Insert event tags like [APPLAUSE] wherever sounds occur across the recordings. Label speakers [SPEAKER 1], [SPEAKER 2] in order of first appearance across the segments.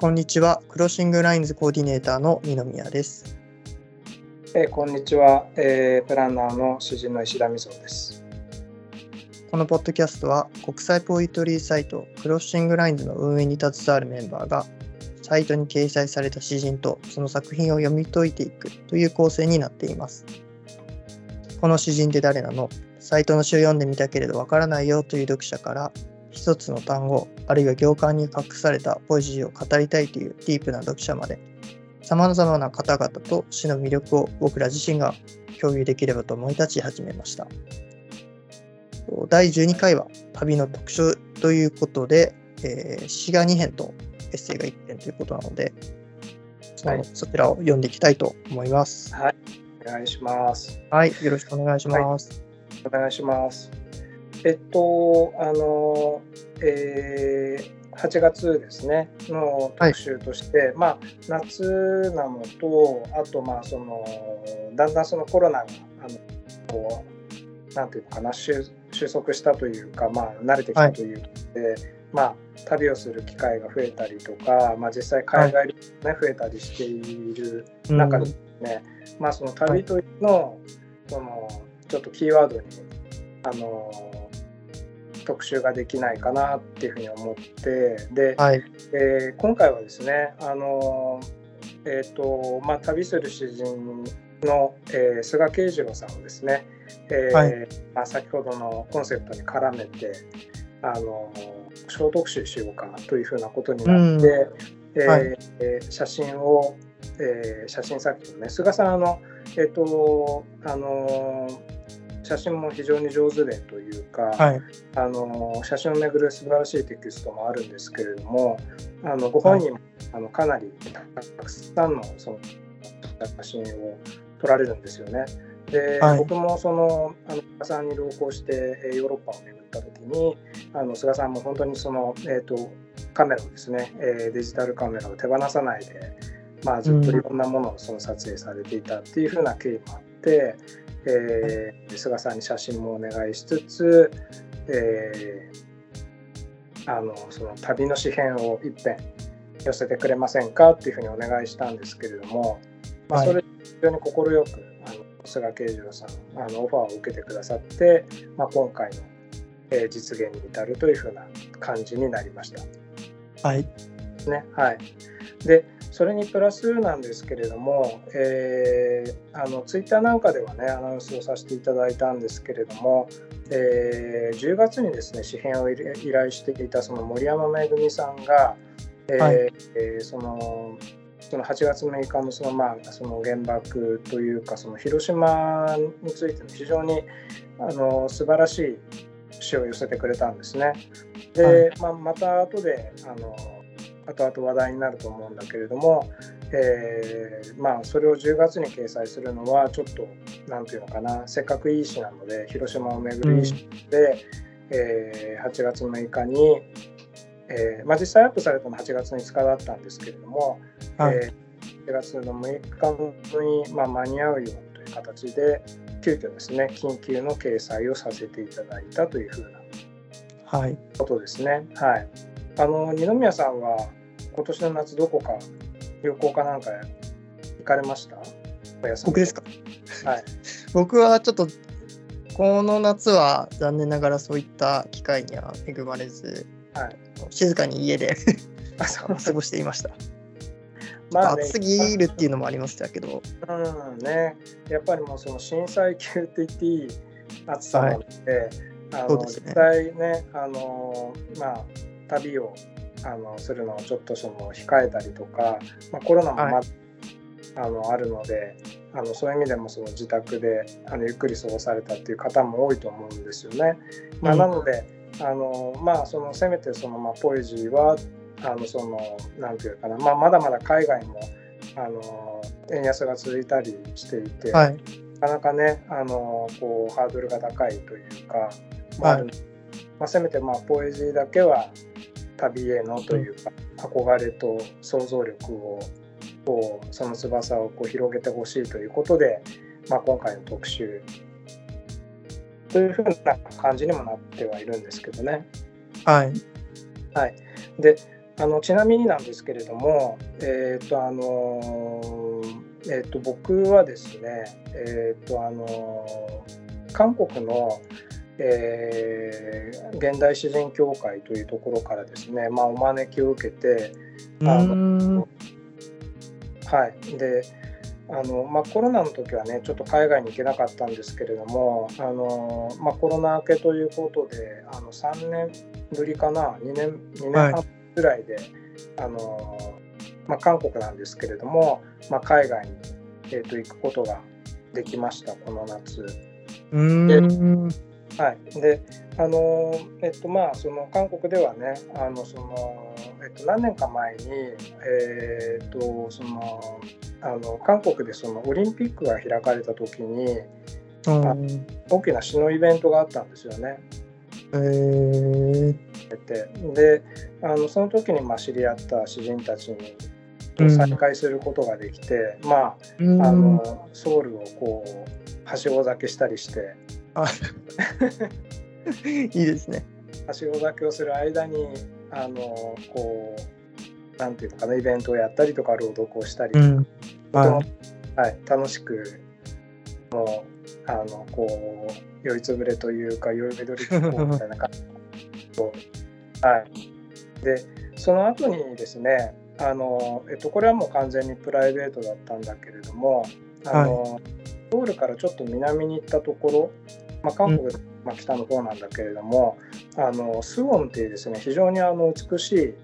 [SPEAKER 1] こんにちは。クロッシングラインズコーディネーターの二宮です。
[SPEAKER 2] えーこんにちは、えープランナーの詩人の石田美蔵です。
[SPEAKER 1] このポッドキャストは国際ポエトリーサイトクロッシングラインズの運営に携わるメンバーがサイトに掲載された詩人とその作品を読み解いていくという構成になっています。この詩人って誰なの？サイトの詩を読んでみたけれどわからないよという読者から一つの単語あるいは行間に隠されたポエジーを語りたいというディープな読者まで様々な方々と詩の魅力を僕ら自身が共有できればと思い立ち始めました。第12回は旅の特集ということで、えー詩が2編とエッセイが1編ということなので、
[SPEAKER 2] はい
[SPEAKER 1] そちらを読んでいきたいと思います。
[SPEAKER 2] お願いします。
[SPEAKER 1] はい、よろしくお願いします。
[SPEAKER 2] お願いします。えっと、あの、えー8月ですねの特集として、まあ夏なのとあとまあそのだんだんそのコロナがあのこうなんていうのかな収収束したというかまあ慣れてきたということで、まあ旅をする機会が増えたりとか、まあ実際海外旅行ね、増えたりしている
[SPEAKER 1] うん。
[SPEAKER 2] 中でね、まあその旅というのを、そのちょっとキーワードにあの特集ができないかなっていうふうに思ってで、
[SPEAKER 1] はい、
[SPEAKER 2] えー今回はですねあのえっ、とまあ旅する詩人の、えー菅慶次郎さんをですね、えー
[SPEAKER 1] はい。
[SPEAKER 2] まあ、先ほどのコンセプトに絡めてあの小特集しようかというふうなことになって、えー
[SPEAKER 1] はい。
[SPEAKER 2] えー写真を、えー写真作品のね菅さんあのえっ、とあの写真も非常に上手でというか、
[SPEAKER 1] はい、
[SPEAKER 2] あの写真をめぐる素晴らしいテキストもあるんですけれどもあのご本人も、あのかなりたくさんのその写真を撮られるんですよね。で、
[SPEAKER 1] はい。
[SPEAKER 2] 僕もそのあの菅さんに同行してえーヨーロッパを巡った時にあの菅さんも本当にその、えー、とカメラをですね、えーデジタルカメラを手放さないで、まあ、ずっといろんなものをその撮影されていたっていう風な経緯もあって、えー菅さんに写真もお願いしつつ、えーあのその旅の紙編を一遍寄せてくれませんかっていうふうにお願いしたんですけれども、まあ、
[SPEAKER 1] はい
[SPEAKER 2] それ非常に快くあの菅慶次郎さんあのオファーを受けてくださって、まあ、今回の、えー実現に至るというふうな感じになりました。
[SPEAKER 1] はい、
[SPEAKER 2] ね。はい、でそれにプラスなんですけれども、えーあのツイッターなんかではねアナウンスをさせていただいたんですけれども、えー10月にですね紙編を依頼していたその森山めぐみさんが、えー
[SPEAKER 1] はい。
[SPEAKER 2] えーそのその8月6日のその,、まあ、その原爆というかその広島についての非常にあの素晴らしい詩を寄せてくれたんですね。で、
[SPEAKER 1] はい。
[SPEAKER 2] まあ、また後であの後々話題になると思うんだけれども、えーまあ、それを10月に掲載するのはちょっと何ていうのかなせっかくいい詩なので広島を巡るいい詩で、えー8月6日に、えーまあ、実際アップされたのは8月5日だったんですけれども、
[SPEAKER 1] はい
[SPEAKER 2] えー8月の6日に、まあ、間に合うようにという形で急遽ですね緊急の掲載をさせていただいたというふうな
[SPEAKER 1] はい。
[SPEAKER 2] ことですね。はい。あの二宮さんは今年の夏どこか旅行かなんか行かれました？
[SPEAKER 1] 僕ですか？
[SPEAKER 2] はい。[LAUGHS]
[SPEAKER 1] 僕はちょっと、この夏は残念ながらそういった機会には恵まれず、
[SPEAKER 2] はい。
[SPEAKER 1] 静かに家で過ごしていました。
[SPEAKER 2] まあね
[SPEAKER 1] 暑すぎるっていうのもありましたけど、
[SPEAKER 2] うんね。やっぱりもうその震災級って言っていい暑さなので、あの
[SPEAKER 1] そうですね
[SPEAKER 2] 実際ねあのまあ旅をあのするのをちょっとその控えたりとか、まあコロナもまだ、
[SPEAKER 1] は
[SPEAKER 2] あのあるので。あのそういう意味でもその自宅であのゆっくり過ごされたっていう方も多いと思うんですよね。まあ、
[SPEAKER 1] うん
[SPEAKER 2] なのであのまあそのせめてそのまあポエジーはあのそのなんていうかな、まあ、まだまだ海外もあの円安が続いたりしていて、
[SPEAKER 1] はい。
[SPEAKER 2] なかなかねあのこうハードルが高いというか、まああるまあ、せめてまあポエジーだけは旅へのというか、憧れと想像力をこうその翼をこう広げてほしいということで、まあ、今回の特集というふうな感じにもなってはいるんですけどね。
[SPEAKER 1] はい。
[SPEAKER 2] はい、であのちなみになんですけれども、えーとあのえーと、僕はですね、えーとあの韓国の、えー、現代詩人協会というところからですね、まあ、お招きを受けてあのはい。であのまあ、コロナの時はねちょっと海外に行けなかったんですけれどもあの、まあ、コロナ明けということであの3年ぶりかな2年 ,2 年半ぐらいで、はい、あのまあ、韓国なんですけれども、まあ、海外に、えー、と行くことができましたこの夏。
[SPEAKER 1] うん
[SPEAKER 2] はい、であのえっとまあその韓国ではねあのその、えっと、何年か前に、えー、っとそのあの韓国でそのオリンピックが開かれた時に、うん、大きな詩のイベントがあったんですよね。
[SPEAKER 1] えー、
[SPEAKER 2] であのその時にまあ知り合った詩人たちにと再会することができて、うん、まああのソウルをこうはしご酒したりして。
[SPEAKER 1] あいいですね。
[SPEAKER 2] はしご酒をする間にあのこうなんていうのかなイベントをやったりとか朗読をしたり、うん。はい、はい、楽しくもうあのこう酔いつぶれというか酔いめどりみたいな感じ。[LAUGHS] はい、でその後にですねあの、えっと、これはもう完全にプライベートだったんだけれどもあの、はい、ソウルからちょっと南に行ったところ、まあ、韓国、まあ、北の方なんだけれども、あのスウォンっていうですね非常にあの美しい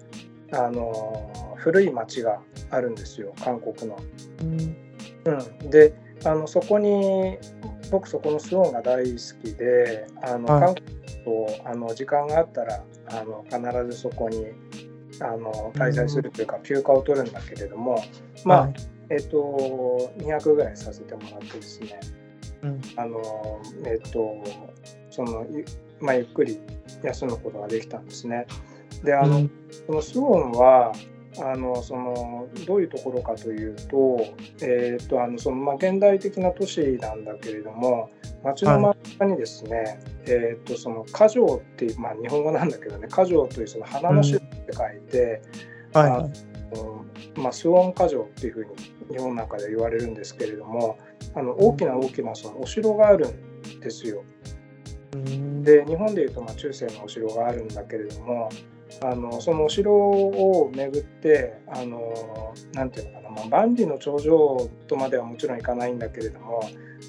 [SPEAKER 2] あの古い町があるんですよ韓国の。うん、うん、であのそこに僕そこのスウォンが大好きであの、韓国とあの時間があったらあの必ずそこにあの滞在するというか休暇を取るんだけれども、まあ、はい、えっ、と200ぐらいさせてもらってですね、うん、あのえっ、とそのまあ、ゆっくり休むことができたんですね。であの、うん、このスウォンはあのそのどういうところかというと,、えーとあのそのまあ、現代的な都市なんだけれども街の真ん中にですね、はい、えーと、その花城っていう、まあ、日本語なんだけどね花城というその花の種類って書いて、うんはい、あのまあ、スウォン花城っていうふうに日本の中で言われるんですけれどもあの大きな大きなそのお城があるんですよ。で日本でいうとまあ中世のお城があるんだけれどもあのそのお城を巡ってあのなんていうのかな、まあ、万里の長城とまではもちろんいかないんだけれども、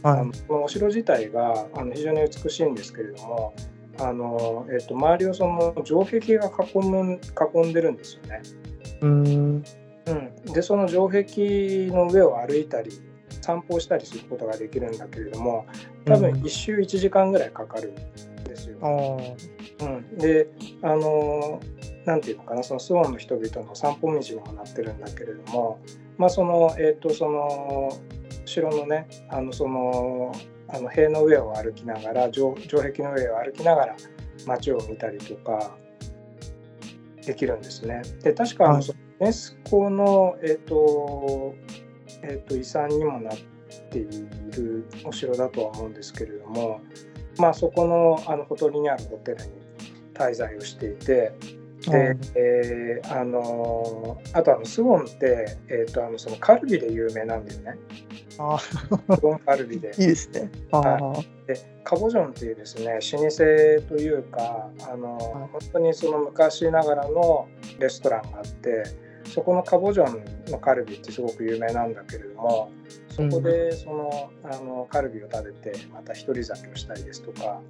[SPEAKER 2] はい、あのこのお城自体があの非常に美しいんですけれどもあの、えっと、周りをその城壁が囲む囲んでるんですよね。
[SPEAKER 1] うん
[SPEAKER 2] うん、でその城壁の上を歩いたり散歩したりすることができるんだけれども多分1周1時間ぐらいかかるんですよ。うん、であの何て言うのかなそのスウォンの人々の散歩道にもなってるんだけれどもまあそのえっ、ー、とその城のねあのそのあの塀の上を歩きながら城城壁の上を歩きながら街を見たりとかできるんですね。で確かあの、ユネスコの、えーとえーと、遺産にもなっているお城だとは思うんですけれども、まあ、そこのあのほとりにあるホテルに滞在をしていて。で、えー、あのあとあのスウォンって、えーと、あのそのカルビで有名なんだよね。
[SPEAKER 1] あ
[SPEAKER 2] スウォンカルビで。
[SPEAKER 1] いいですね。
[SPEAKER 2] はい、でカボジョンっていうですね老舗というかあの、本当にその昔ながらのレストランがあってそこのカボジョンのカルビってすごく有名なんだけれどもそこでその,、あのカルビを食べてまた一人酒をしたりですとか、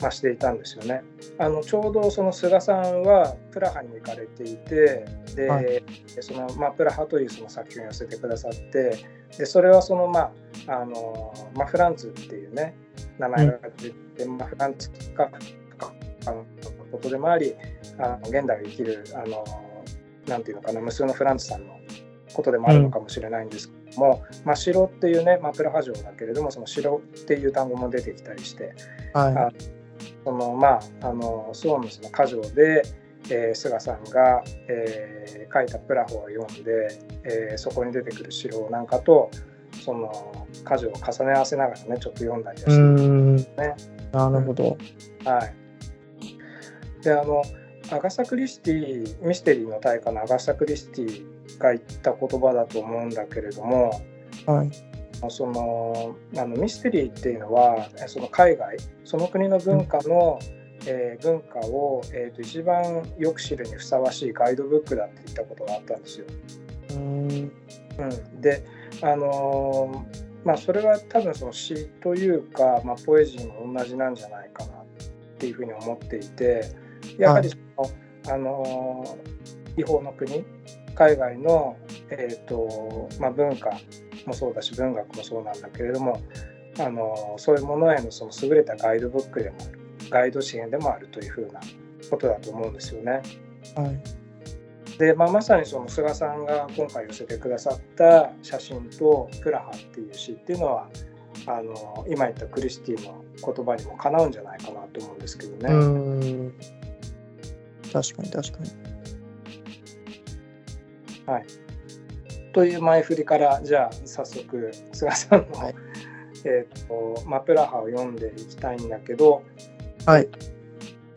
[SPEAKER 2] まあ、していたんですよね。あのちょうどその菅さんはプラハに行かれていてで、はい、そのまあ、プラハというその作品を寄せてくださってでそれはそのまああのまあ、フランツっていうね名前が出て、まあ、フランツかあのことでもありあの現代を生きるあのなんていうのかな無数のフランツさんのことでもあるのかもしれないんですけども、うん、まあ、城っていうね、まあ、プラハ城だけれどもその城っていう単語も出てきたりして、はい、あそのまああのスウォンのその家城で、えー、菅さんが、えー、書いたプラホを読んで、えー、そこに出てくる城なんかとその家事を重ね合わせながらねちょっと読んだりはしてるんですね。
[SPEAKER 1] なるほど。
[SPEAKER 2] はい。であのアガサ・クリスティミステリーの大家のアガサ・クリスティが言った言葉だと思うんだけれども、
[SPEAKER 1] はい。
[SPEAKER 2] そのあのミステリーっていうのはその海外その国の文化の、えー文化を、えー、と一番よく知るにふさわしいガイドブックだって言ったことがあったんですよ。
[SPEAKER 1] うーん。
[SPEAKER 2] うん、であのーまあそれは多分その詩というか、まあ、ポエジーも同じなんじゃないかなっていうふうに思っていてやはりその、あのー違法の国海外の、えーとまあ、文化もそうだし文学もそうなんだけれども、あのーそういうものへのその優れたガイドブックでもあるガイド支援でもあるというふうなことだと思うんですよね。
[SPEAKER 1] はい。
[SPEAKER 2] で、まあ、まさにその菅さんが今回寄せてくださった写真と「プラハ」っていう詩っていうのはあの今言ったクリスティの言葉にもかなうんじゃないかなと思うんですけど
[SPEAKER 1] う
[SPEAKER 2] ね。
[SPEAKER 1] 確かに確かに。
[SPEAKER 2] はい、という前振りからじゃあ早速菅さんの、
[SPEAKER 1] はい
[SPEAKER 2] えーとまあ、プラハを読んでいきたいんだけど
[SPEAKER 1] はい。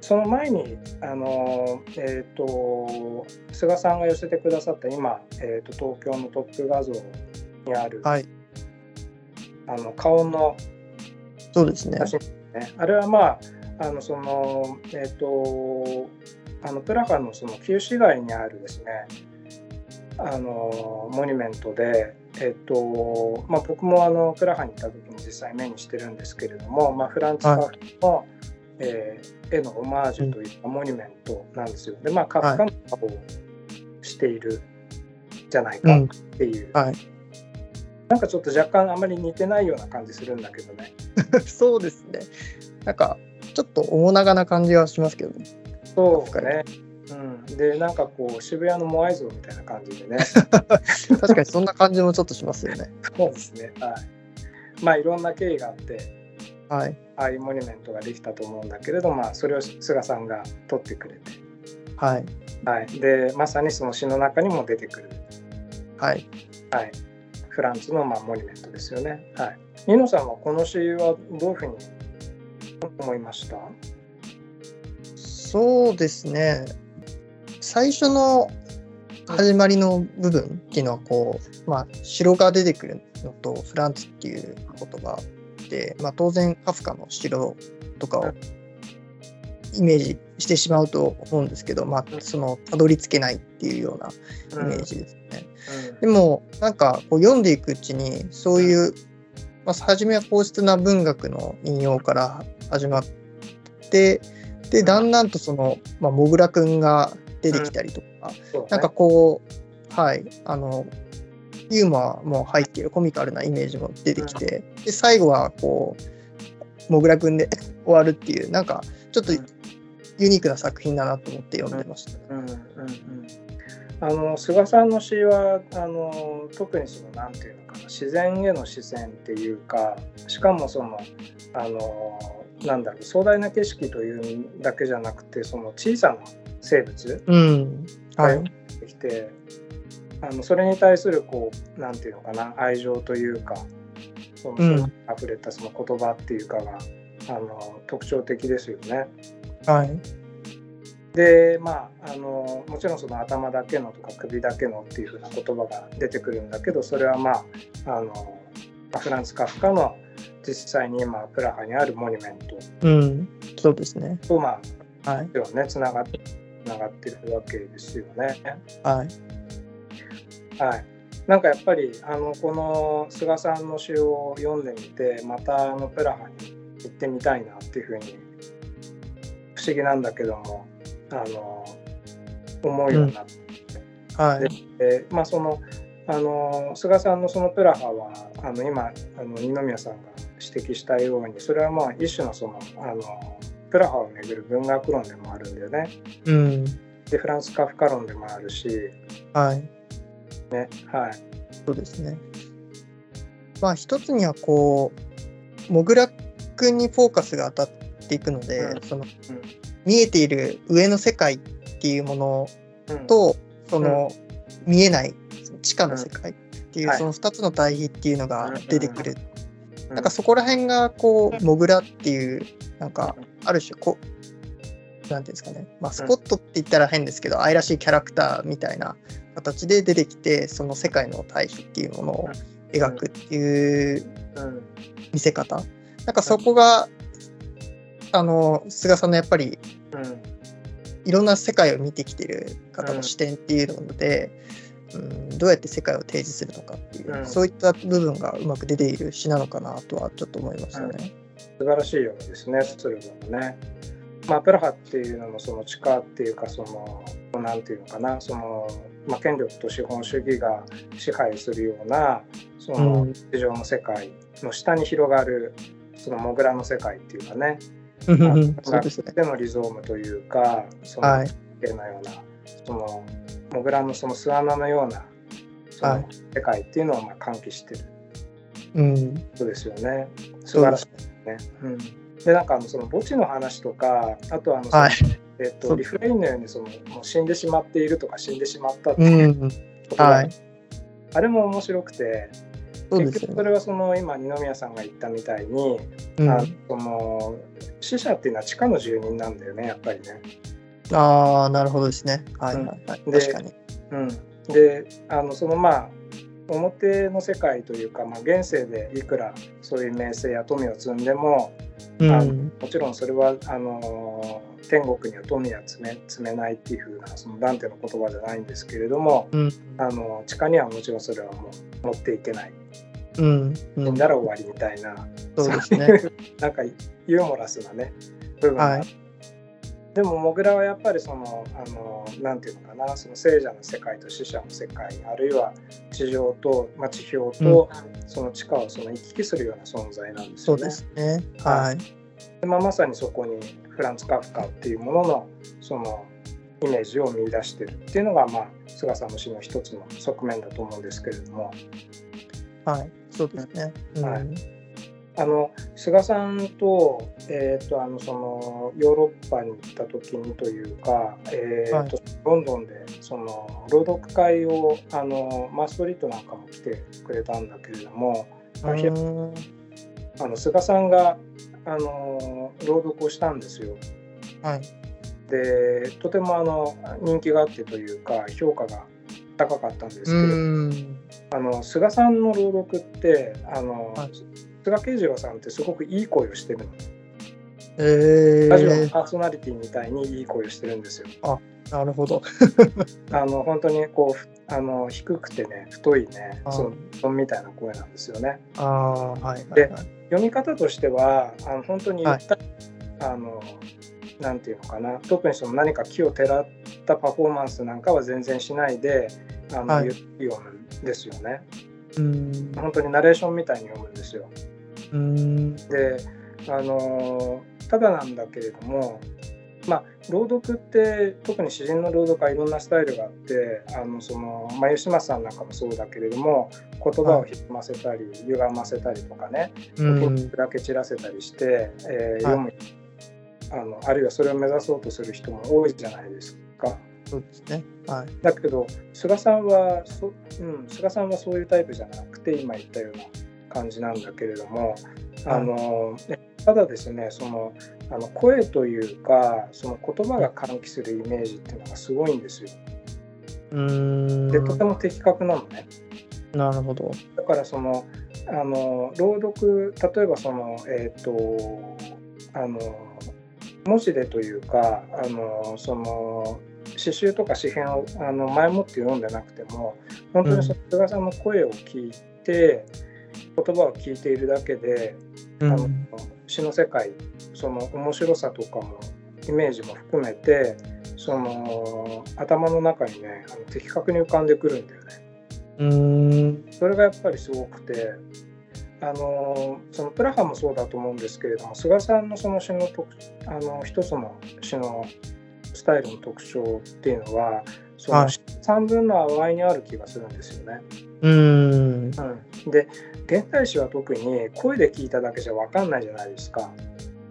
[SPEAKER 2] その前にあの、えー、と菅さんが寄せてくださった今、えー、と東京のトップ画像にある、
[SPEAKER 1] はい。
[SPEAKER 2] あの顔の
[SPEAKER 1] そうですね
[SPEAKER 2] 写。真ですね。あれはまあ、あのその、えっ、と、あのプラハのその旧市街にあるですね、あのモニュメントで、えっ、と、まあ僕もあのプラハに行った時に実際目にしてるんですけれども、まあフランツ・カフカの、えー絵のオマージュというかモニュメントなんですよ。で、まあカフカの顔をしているじゃないか
[SPEAKER 1] うん。
[SPEAKER 2] っていう、
[SPEAKER 1] はい。
[SPEAKER 2] なんかちょっと若干あまり似てないような感じするんだけどね。[LAUGHS]
[SPEAKER 1] そうですね。なんか、ちょっと面長な感じはしますけどね。
[SPEAKER 2] そうね。うん、でなんかこう渋谷のモアイ像みたいな感じでね。[LAUGHS]
[SPEAKER 1] 確かにそんな感じもちょっとしますよね。
[SPEAKER 2] そうですね。はい。まあいろんな経緯があって
[SPEAKER 1] はい。
[SPEAKER 2] ああいうモニュメントができたと思うんだけれどまあそれを菅さんが撮ってくれて、
[SPEAKER 1] はい。
[SPEAKER 2] はい、でまさにその詩の中にも出てくる、
[SPEAKER 1] はい。
[SPEAKER 2] はい、フランスのまあモニュメントですよね。はい。ニノさんはこの詩はどういうふうに思いました？
[SPEAKER 1] そうですね。最初の始まりの部分っていうのはこう、まあ、城が出てくるのとフランツっていう言葉で、まあ、当然カフカの城とかをイメージしてしまうと思うんですけど、まあ、そのたどり着けないっていうようなイメージですね。でもなんかこう読んでいくうちにそういう、まあ、初めは硬質な文学の引用から始まってでだんだんとその、まあ、もぐらくんが出てきたりとか、
[SPEAKER 2] そうね。
[SPEAKER 1] なんかこうはいあのユーモアも入っているコミカルなイメージも出てきてで最後はこうもぐらくんで [LAUGHS] 終わるっていうなんかちょっと
[SPEAKER 2] うん。
[SPEAKER 1] ユニークな作品だなと思って読んでました。
[SPEAKER 2] うんうんうん、あの菅さんの詩はあの特にそのなんていうのかな自然への視線っていうかしかもそのあのなんだろう壮大な景色というだけじゃなくてその小さな生物
[SPEAKER 1] うん。はい、
[SPEAKER 2] ができて、あのそれに対するこうなんていうのかな愛情というかその、
[SPEAKER 1] うん。
[SPEAKER 2] 溢れたその言葉っていうかがあの特徴的ですよね。
[SPEAKER 1] はい。
[SPEAKER 2] でまああのもちろんその頭だけのとか首だけのっていうふうな言葉が出てくるんだけどそれはまああのフランス・カフカの実際に今プラハにあるモニュメン
[SPEAKER 1] うん。そうですね。
[SPEAKER 2] トとまあ
[SPEAKER 1] はい。
[SPEAKER 2] もちろんねつながってつながってるわけですよね。
[SPEAKER 1] はい。
[SPEAKER 2] はい、なんかやっぱりあのこの菅さんの詩を読んでみてまたあのプラハに行ってみたいなっていうふうに不思議なんだけどもあの思うようになって。
[SPEAKER 1] はい。
[SPEAKER 2] でまあそのあの菅さんのそのプラハはあの今あの二宮さんが指摘したようにそれはまあ一種のそのあのプラハをめぐる文学論でもあるんだよね。
[SPEAKER 1] うん。
[SPEAKER 2] でフランス・カフカ論でもあるし、
[SPEAKER 1] はい。
[SPEAKER 2] ねはい。
[SPEAKER 1] そうですね。まあ一つにはこうもぐらくんにフォーカスが当たっていくので、
[SPEAKER 2] うん。
[SPEAKER 1] その見えている上の世界っていうもの
[SPEAKER 2] うん。
[SPEAKER 1] と、その見えない地下の世界っていう、
[SPEAKER 2] はい。
[SPEAKER 1] その2つの対比っていうのが出てくる。
[SPEAKER 2] うん。
[SPEAKER 1] なんかそこら辺がこうもぐらっていうなんかある種こていうんですかね、マスコットって言ったら変ですけど、愛らしいキャラクターみたいな形で出てきて、その世界の対比っていうものを描くっていう見せ方。なんかそこが、あの、菅さんのやっぱり、いろんな世界を見てきてる方の視点っていうので、うん、どうやって世界を提示するのかっていう、うん、そういった部分がうまく出ている詩なのかなとはちょっと思いましたね。うん、素
[SPEAKER 2] 晴らしいようですね、それもね。まあ、プラハっていうのもその地下っていうかそのなんていうのかなその、まあ、権力と資本主義が支配するようなその地上の世界の下に広がるそのモグラの世界っていうかね、[LAUGHS]
[SPEAKER 1] そうですね。
[SPEAKER 2] でのリゾームというかその、はい、のようなそのモグラのその巣穴のようなその世界っていうのをまあ喚起してる、
[SPEAKER 1] うん、
[SPEAKER 2] そうですよね。素晴らしいですね。うん、でなんかあのその墓地の話とかあとあの、はい、えっと、リフレインのようにそのもう死んでしまっているとか死んでしまったっていうことが、はい、あれも面白くて。結局それはその今二宮さんが言ったみたいに、うん、あその死者っていうのは地下の住人なんだよねやっぱりね。
[SPEAKER 1] ああ、なるほどですね。はいはいはい。確かに。
[SPEAKER 2] うん、であのそのまあ表の世界というか、まあ、現世でいくらそういう名声や富を積んでも、うん、あのもちろんそれはあの天国には富は積め積めないっていうふうなそのダンテの言葉じゃないんですけれども、うん、あの地下にはもちろんそれはもう持っていけない。
[SPEAKER 1] うん、
[SPEAKER 2] 死んだら終わりみたいな、
[SPEAKER 1] そうですね。[LAUGHS]
[SPEAKER 2] なんかユーモラスなね部分があって、はいでもモグラはやっぱりそのあのなんていうのかなその聖者の世界と死者の世界あるいは地上と、まあ、地表と、その地下をその行き来するような存在なんですよね。そうです
[SPEAKER 1] ね。はい。
[SPEAKER 2] でまあ、まさにそこにフランツ・カフカっていうもののそのイメージを見出してるっていうのが、まあ、菅さんの詩の一つの側面だと思うんですけれども。
[SPEAKER 1] はい。そうですね、
[SPEAKER 2] はいあの菅さんと,、えーと、あのそのヨーロッパに行った時にというか、えーと、はい、ロンドンでその朗読会をあのマーストリートなんかも来てくれたんだけれども、あの菅さんがあの朗読をしたんですよ。
[SPEAKER 1] はい、
[SPEAKER 2] でとてもあの人気があってというか評価が高かったんですけどあの菅さんの朗読ってあの、はい菅慶次郎さんってすごくいい声をしてるの。
[SPEAKER 1] えー、
[SPEAKER 2] ラジオのパーソナリティみたいにいい声をしてるんですよ。
[SPEAKER 1] あなるほど。[LAUGHS]
[SPEAKER 2] あの本当にこうあの低くてね太いねそのみたいな声なんですよね。
[SPEAKER 1] あはい、はい、
[SPEAKER 2] で読み方としてはあの本当にはい、あのなんていうのかな特にその何か木をてらったパフォーマンスなんかは全然しないであの、はい、言うようですよね。
[SPEAKER 1] うん
[SPEAKER 2] 本当にナレーションみたいに読むんですよ。
[SPEAKER 1] うん。
[SPEAKER 2] であのただなんだけれどもまあ、朗読って特に詩人の朗読はいろんなスタイルがあってあのその、まあ、吉松さんなんかもそうだけれども言葉をひませたり、歪ませたりとかね砕け散らせたりして、えー、読む、あのあるいはそれを目指そうとする人も多いじゃないですか。
[SPEAKER 1] そうですね。はい、
[SPEAKER 2] だけど菅さんはそ、うん、菅さんはそういうタイプじゃなくて今言ったような感じなんだけれども、あのただですねそのあの声というかその言葉が喚起するイメージっていうのがすごいんですよ。
[SPEAKER 1] うん
[SPEAKER 2] でとても的確なのね。
[SPEAKER 1] なるほど。
[SPEAKER 2] だからそのあの朗読例えばそのえっ、ー、とあの文字でというかあのその詩集とか詩編をあの前もって読んでなくても本当にその菅さんの声を聞いて、うん、言葉を聞いているだけで、うん、あの詩の世界その面白さとかもイメージも含めてその頭の中にねあの的確に浮かんでくるんだよね。
[SPEAKER 1] うん。
[SPEAKER 2] それがやっぱりすごくてあのそのプラハもそうだと思うんですけれども菅さんのその詩のあの一つの詩のスタイルの特徴っていうのはその3分の淡いにある気がするんですよね。
[SPEAKER 1] うん、う
[SPEAKER 2] ん、で現代詩は特に声で聞いただけじゃ分かんないじゃないですか。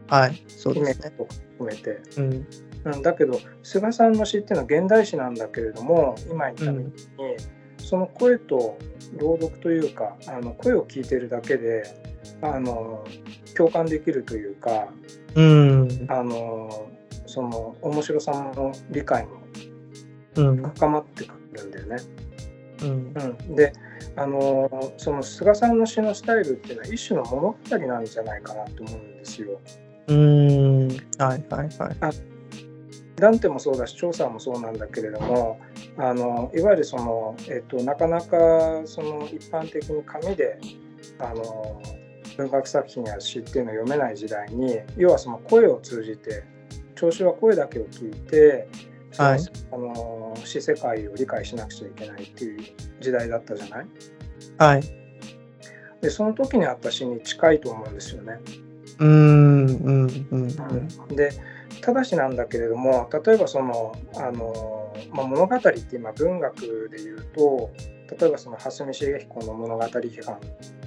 [SPEAKER 1] はいそうですね。
[SPEAKER 2] 含めて。
[SPEAKER 1] うん
[SPEAKER 2] うん、だけど菅さんの詩っていうのは現代詩なんだけれども今言ったみたいに、うん、その声と朗読というかあの声を聞いてるだけであの共感できるというか、
[SPEAKER 1] うん、
[SPEAKER 2] あのその面白さの理解も
[SPEAKER 1] うん。
[SPEAKER 2] 深まってくるんだよね。
[SPEAKER 1] うん。
[SPEAKER 2] うん、であのその菅さんの詩のスタイルっていうのは一種の物語なんじゃないかなと思うんですよ。
[SPEAKER 1] うん。はいはいはい。
[SPEAKER 2] ダンテもそうだし調査もそうなんだけれどもあのいわゆるその、えっと、なかなかその一般的に紙であの文学作品や詩っていうのを読めない時代に要はその声を通じて聴衆は声だけを聞いて
[SPEAKER 1] はい
[SPEAKER 2] あの詩世界を理解しなくちゃいけないっていう時代だったじゃない？
[SPEAKER 1] はい。
[SPEAKER 2] でその時にあった詩に近いと思うんですよね。
[SPEAKER 1] うん。うん。うん。
[SPEAKER 2] でただしなんだけれども例えばそのあの、まあ、物語って今文学で言うと例えばその蓮見茂彦の物語批判っ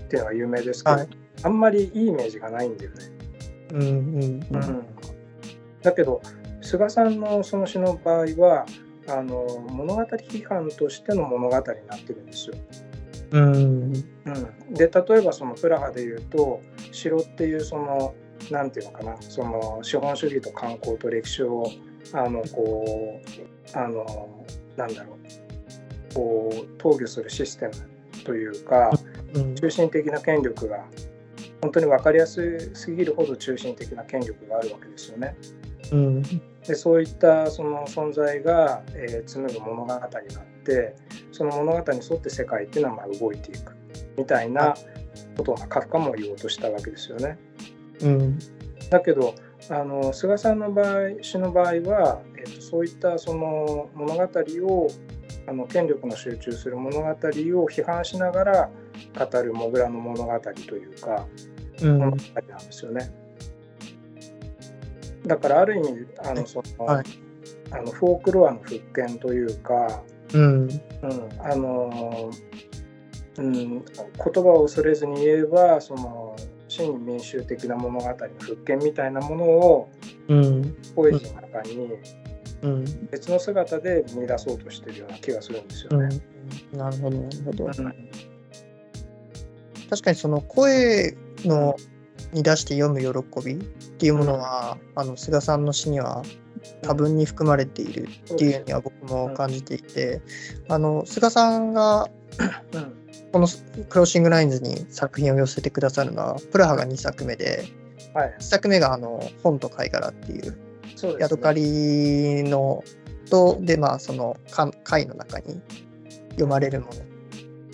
[SPEAKER 2] ていうのが有名ですけど、
[SPEAKER 1] はい
[SPEAKER 2] あんまりいいイメージがないんだよね。
[SPEAKER 1] うん。うん。
[SPEAKER 2] うんだけど菅さんのその詩の場合はあの物語批判としての物語になってるんですよ。
[SPEAKER 1] うん。
[SPEAKER 2] うん、で例えばそのプラハで言うと城っていうそのなんていうのかなその資本主義と観光と歴史をあのこうあのなんだろうこう統御するシステムというか
[SPEAKER 1] うん。
[SPEAKER 2] 中心的な権力が本当に分かりやすすぎるほど中心的な権力があるわけですよね。
[SPEAKER 1] うん。
[SPEAKER 2] でそういったその存在が、えー紡ぐ物語があってその物語に沿って世界っていうのはまあ動いていくみたいなことをまあカフカも言おうとしたわけですよね。
[SPEAKER 1] うん。
[SPEAKER 2] だけどあの菅さんの場合詩の場合は、えーとそういったその物語をあの権力の集中する物語を批判しながら語るモグラの物語というか
[SPEAKER 1] うん。
[SPEAKER 2] 物語なんですよね。だからある意味あのその、
[SPEAKER 1] はい
[SPEAKER 2] あのフォークロアの復権というか、
[SPEAKER 1] うん。
[SPEAKER 2] うんあのうん、言葉を恐れずに言えばその真に民衆的な物語の復権みたいなものを
[SPEAKER 1] うん。
[SPEAKER 2] ポエジーの中に
[SPEAKER 1] うん。
[SPEAKER 2] 別の姿で見出そうとしてるような気がするんですよ
[SPEAKER 1] うん
[SPEAKER 2] ね。。
[SPEAKER 1] なるほど、なるほど。
[SPEAKER 2] うん
[SPEAKER 1] 確かにその声のに出して読む喜びっていうものは、あの菅さんの詩には多分に含まれているっていうには僕も感じていて、あの菅さんが
[SPEAKER 2] うん
[SPEAKER 1] このクロッシングラインズに作品を寄せてくださるのはプラハが2作目で
[SPEAKER 2] はい。
[SPEAKER 1] 1作目があの本と貝殻っていうヤドカリのとでまあそのか貝の中に読まれるもの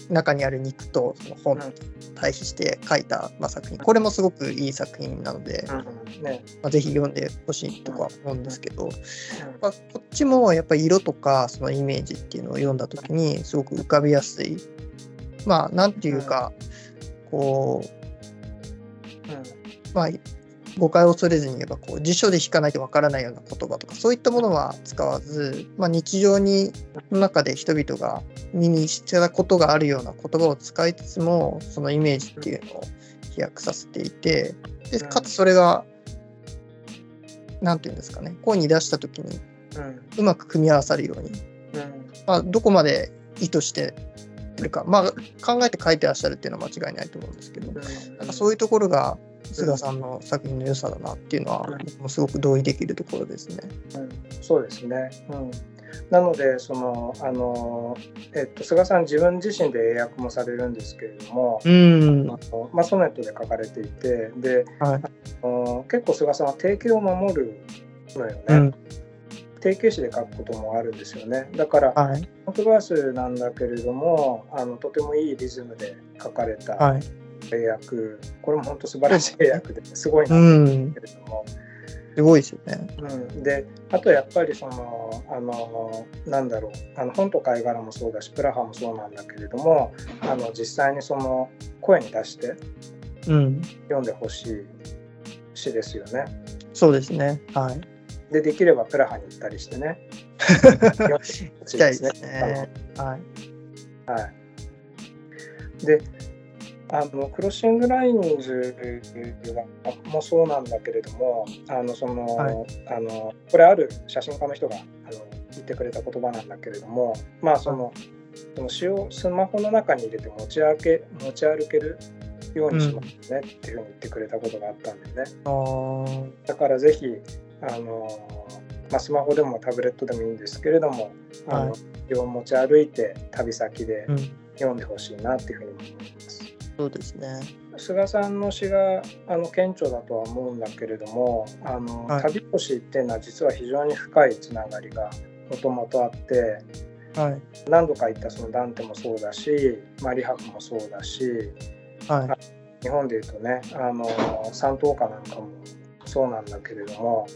[SPEAKER 1] 中にある肉とその本と対比して書いた、まあ、作品。これもすごくいい作品なので、まあ、ぜひ読んでほしいとか思うんですけど、まあ、こっちもやっぱり色とかそのイメージっていうのを読んだ時にすごく浮かびやすい。まあなんていうかこう
[SPEAKER 2] うん。
[SPEAKER 1] まあ、誤解を恐れずに言えばこう辞書で引かないとわからないような言葉とかそういったものは使わず、まあ、日常にの中で人々が身にしてたことがあるような言葉を使いつつもそのイメージっていうのを飛躍させていてでかつそれが何て言うんですかね声に出した時に
[SPEAKER 2] う
[SPEAKER 1] まく組み合わさるように、
[SPEAKER 2] うん。
[SPEAKER 1] まあ、どこまで意図してるか、まあ、考えて書いてらっしゃるっていうのは間違いないと思うんですけど、なんかそういうところが菅さんの作品の良さだなっていうのはもすごく同意できるところですね。
[SPEAKER 2] うんそうですね。うん、なのでそのあの、えっと、菅さん自分自身で英訳もされるんですけれども、
[SPEAKER 1] うん。
[SPEAKER 2] あのまあ、ソネットで書かれていてで、
[SPEAKER 1] はい。
[SPEAKER 2] あの結構菅さんは定型を守るのよね。
[SPEAKER 1] うん。
[SPEAKER 2] 定型詞で書くこともあるんですよね。だから
[SPEAKER 1] はい。
[SPEAKER 2] コントバースなんだけれどもあのとてもいいリズムで書かれた
[SPEAKER 1] はい。
[SPEAKER 2] 英訳、これも本当素晴らしい英訳ですごいな
[SPEAKER 1] うんん
[SPEAKER 2] だ。けれども。
[SPEAKER 1] すごいですよね。
[SPEAKER 2] うん、であとやっぱりそのあのなんだろうあの本と貝殻もそうだしプラハもそうなんだけれどもあの実際にその声に出して
[SPEAKER 1] うん。
[SPEAKER 2] 読んでほしい詩ですよね。
[SPEAKER 1] そうですね。はい。
[SPEAKER 2] でできればプラハに行ったりしてね。[LAUGHS]
[SPEAKER 1] 行きたいですね。[LAUGHS] はい。
[SPEAKER 2] はい、であのクロッシングラインズもそうなんだけれどもあのその、
[SPEAKER 1] はい。
[SPEAKER 2] あのこれある写真家の人があの言ってくれた言葉なんだけれどもまあその,、その詩をスマホの中に入れて持ち歩け持ち歩けるようにしますねっていうふうに言ってくれたことがあったんだよね。だからぜひあのまあ、スマホでもタブレットでもいいんですけれども、あの
[SPEAKER 1] はい。
[SPEAKER 2] を持ち歩いて旅先で
[SPEAKER 1] うん、
[SPEAKER 2] 読んでほしいなっていうふうに思います。
[SPEAKER 1] そうですね。
[SPEAKER 2] 菅さんの詩があの顕著だとは思うんだけれどもあの、
[SPEAKER 1] はい
[SPEAKER 2] 旅星っていうのは実は非常に深いつながりがもともとあって
[SPEAKER 1] はい。
[SPEAKER 2] 何度か言ったそのダンテもそうだしマリハクもそうだし
[SPEAKER 1] はい。
[SPEAKER 2] 日本でいうとねあの三等歌なんかもそうなんだけれども、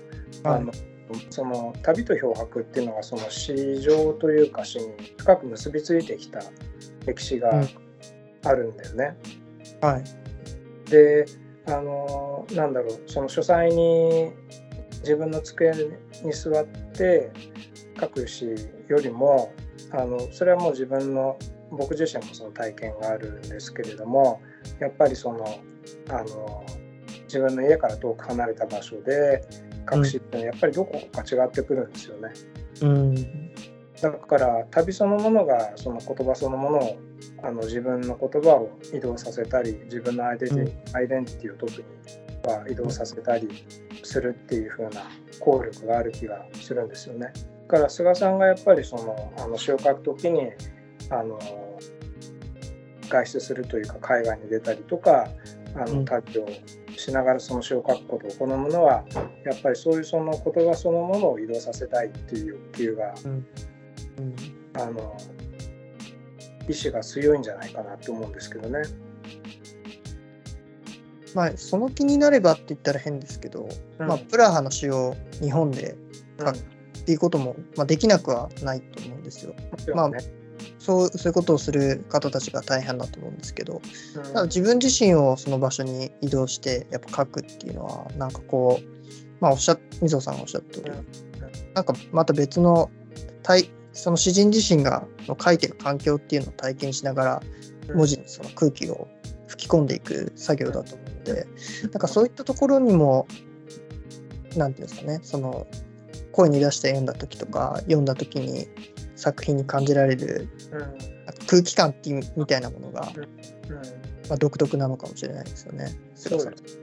[SPEAKER 1] はい
[SPEAKER 2] あのその旅と漂白っていうのがその詩情というか詩に深く結びついてきた歴史が
[SPEAKER 1] うん
[SPEAKER 2] あるんだよね。
[SPEAKER 1] はい。
[SPEAKER 2] であのなんだろうその書斎に自分の机に座って書く詩よりもあのそれはもう自分の僕自身もその体験があるんですけれどもやっぱりそのあの自分の家から遠く離れた場所で書く詩ってやっぱりどこか違ってくるんですよね。
[SPEAKER 1] うん。
[SPEAKER 2] だから旅そのものがその言葉そのものをあの自分の言葉を移動させたり自分のアイデンティティ,、アイデンティティを特には移動させたりするっていう風な効力がある気がするんですよね。だから菅さんがやっぱりそのあの詩を書く時にあの外出するというか海外に出たりとかあ
[SPEAKER 1] うん
[SPEAKER 2] の旅をしながらその詩を書くことを好むのはやっぱりそういうその言葉そのものを移動させたいっていう欲求が
[SPEAKER 1] うん。
[SPEAKER 2] あの意志が強いんじゃないかなと思うんですけどね。
[SPEAKER 1] まあ、その気になればって言ったら変ですけど、
[SPEAKER 2] うん。
[SPEAKER 1] まあ、プラハの詩を日本で書くっていうことも、まあ、できなくはないと思うんですよ。
[SPEAKER 2] もちろんね。
[SPEAKER 1] そうそういうことをする方たちが大半だと思うんですけど、
[SPEAKER 2] うん。
[SPEAKER 1] ただ自分自身をその場所に移動してやっぱ書くっていうのはなんかこうまあおっしゃっみぞさんがおっしゃった通り、
[SPEAKER 2] うん。
[SPEAKER 1] なんかまた別の体その詩人自身がの書いてる環境っていうのを体験しながら文字にその空気を吹き込んでいく作業だと思うのでなんかそういったところにもなんていうんですかねその声に出して読んだ時とか読んだ時に作品に感じられる空気感っていうみたいなものが、
[SPEAKER 2] うん。
[SPEAKER 1] まあ、独特なのかもしれないですよね。
[SPEAKER 2] そうです。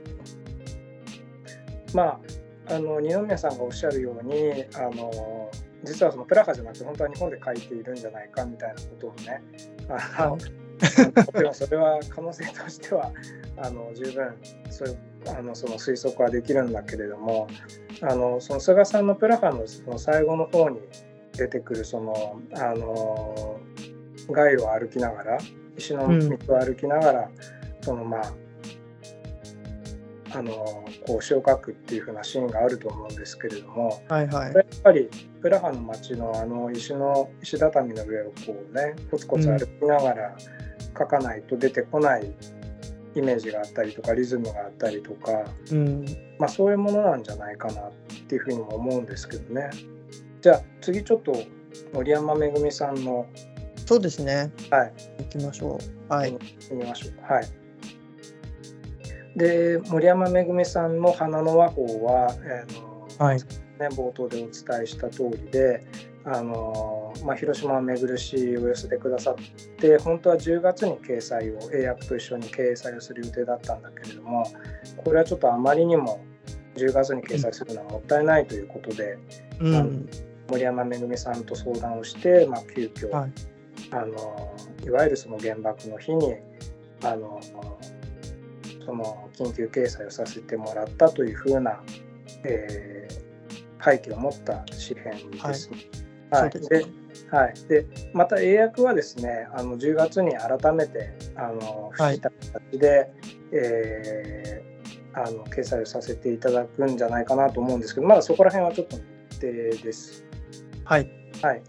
[SPEAKER 2] まああの二宮さんがおっしゃるようにあの実はそのプラハじゃなくて本当は日本で書いているんじゃないかみたいなことをねあの、でもそれは可能性としてはあの十分そういうあのその推測はできるんだけれどもあのその菅さんのプラハのその最後の方に出てくるそのあの街路を歩きながら石の道を歩きながら、そのまああのこう詩を書くっていう風なシーンがあると思うんですけれども。
[SPEAKER 1] はいはい。
[SPEAKER 2] やっぱりプラハの街のあの石の石畳の上をこうねコツコツ歩きながら書かないと出てこないイメージがあったりとかリズムがあったりとか、
[SPEAKER 1] うん。
[SPEAKER 2] まあ、そういうものなんじゃないかなっていうふうにも思うんですけどね。じゃあ次ちょっと森山めぐみさんの
[SPEAKER 1] そうですね。
[SPEAKER 2] はい。
[SPEAKER 1] 行きましょう。はい。
[SPEAKER 2] 見ましょう。か。はい。で森山めぐみさんの「花の和法は」えーの
[SPEAKER 1] はい。
[SPEAKER 2] ね、冒頭でお伝えした通りで、あのまあ、広島を巡る詩を寄せてくださって本当は10月に掲載を英訳と一緒に掲載をする予定だったんだけれどもこれはちょっとあまりにも10月に掲載するのはもったいないということで、
[SPEAKER 1] うん。
[SPEAKER 2] 森山めぐみさんと相談をして、まあ、急遽、
[SPEAKER 1] はい。
[SPEAKER 2] あのいわゆるその原爆の日にあのその緊急掲載をさせてもらったというふうな、えー背景を持った詩編ですね。はい、でまた英訳はですねあの10月に改めてあの不
[SPEAKER 1] はい。
[SPEAKER 2] した形で、えーあの掲載をさせていただくんじゃないかなと思うんですけどまだそこら辺はちょっと未定です。
[SPEAKER 1] はい。
[SPEAKER 2] はい、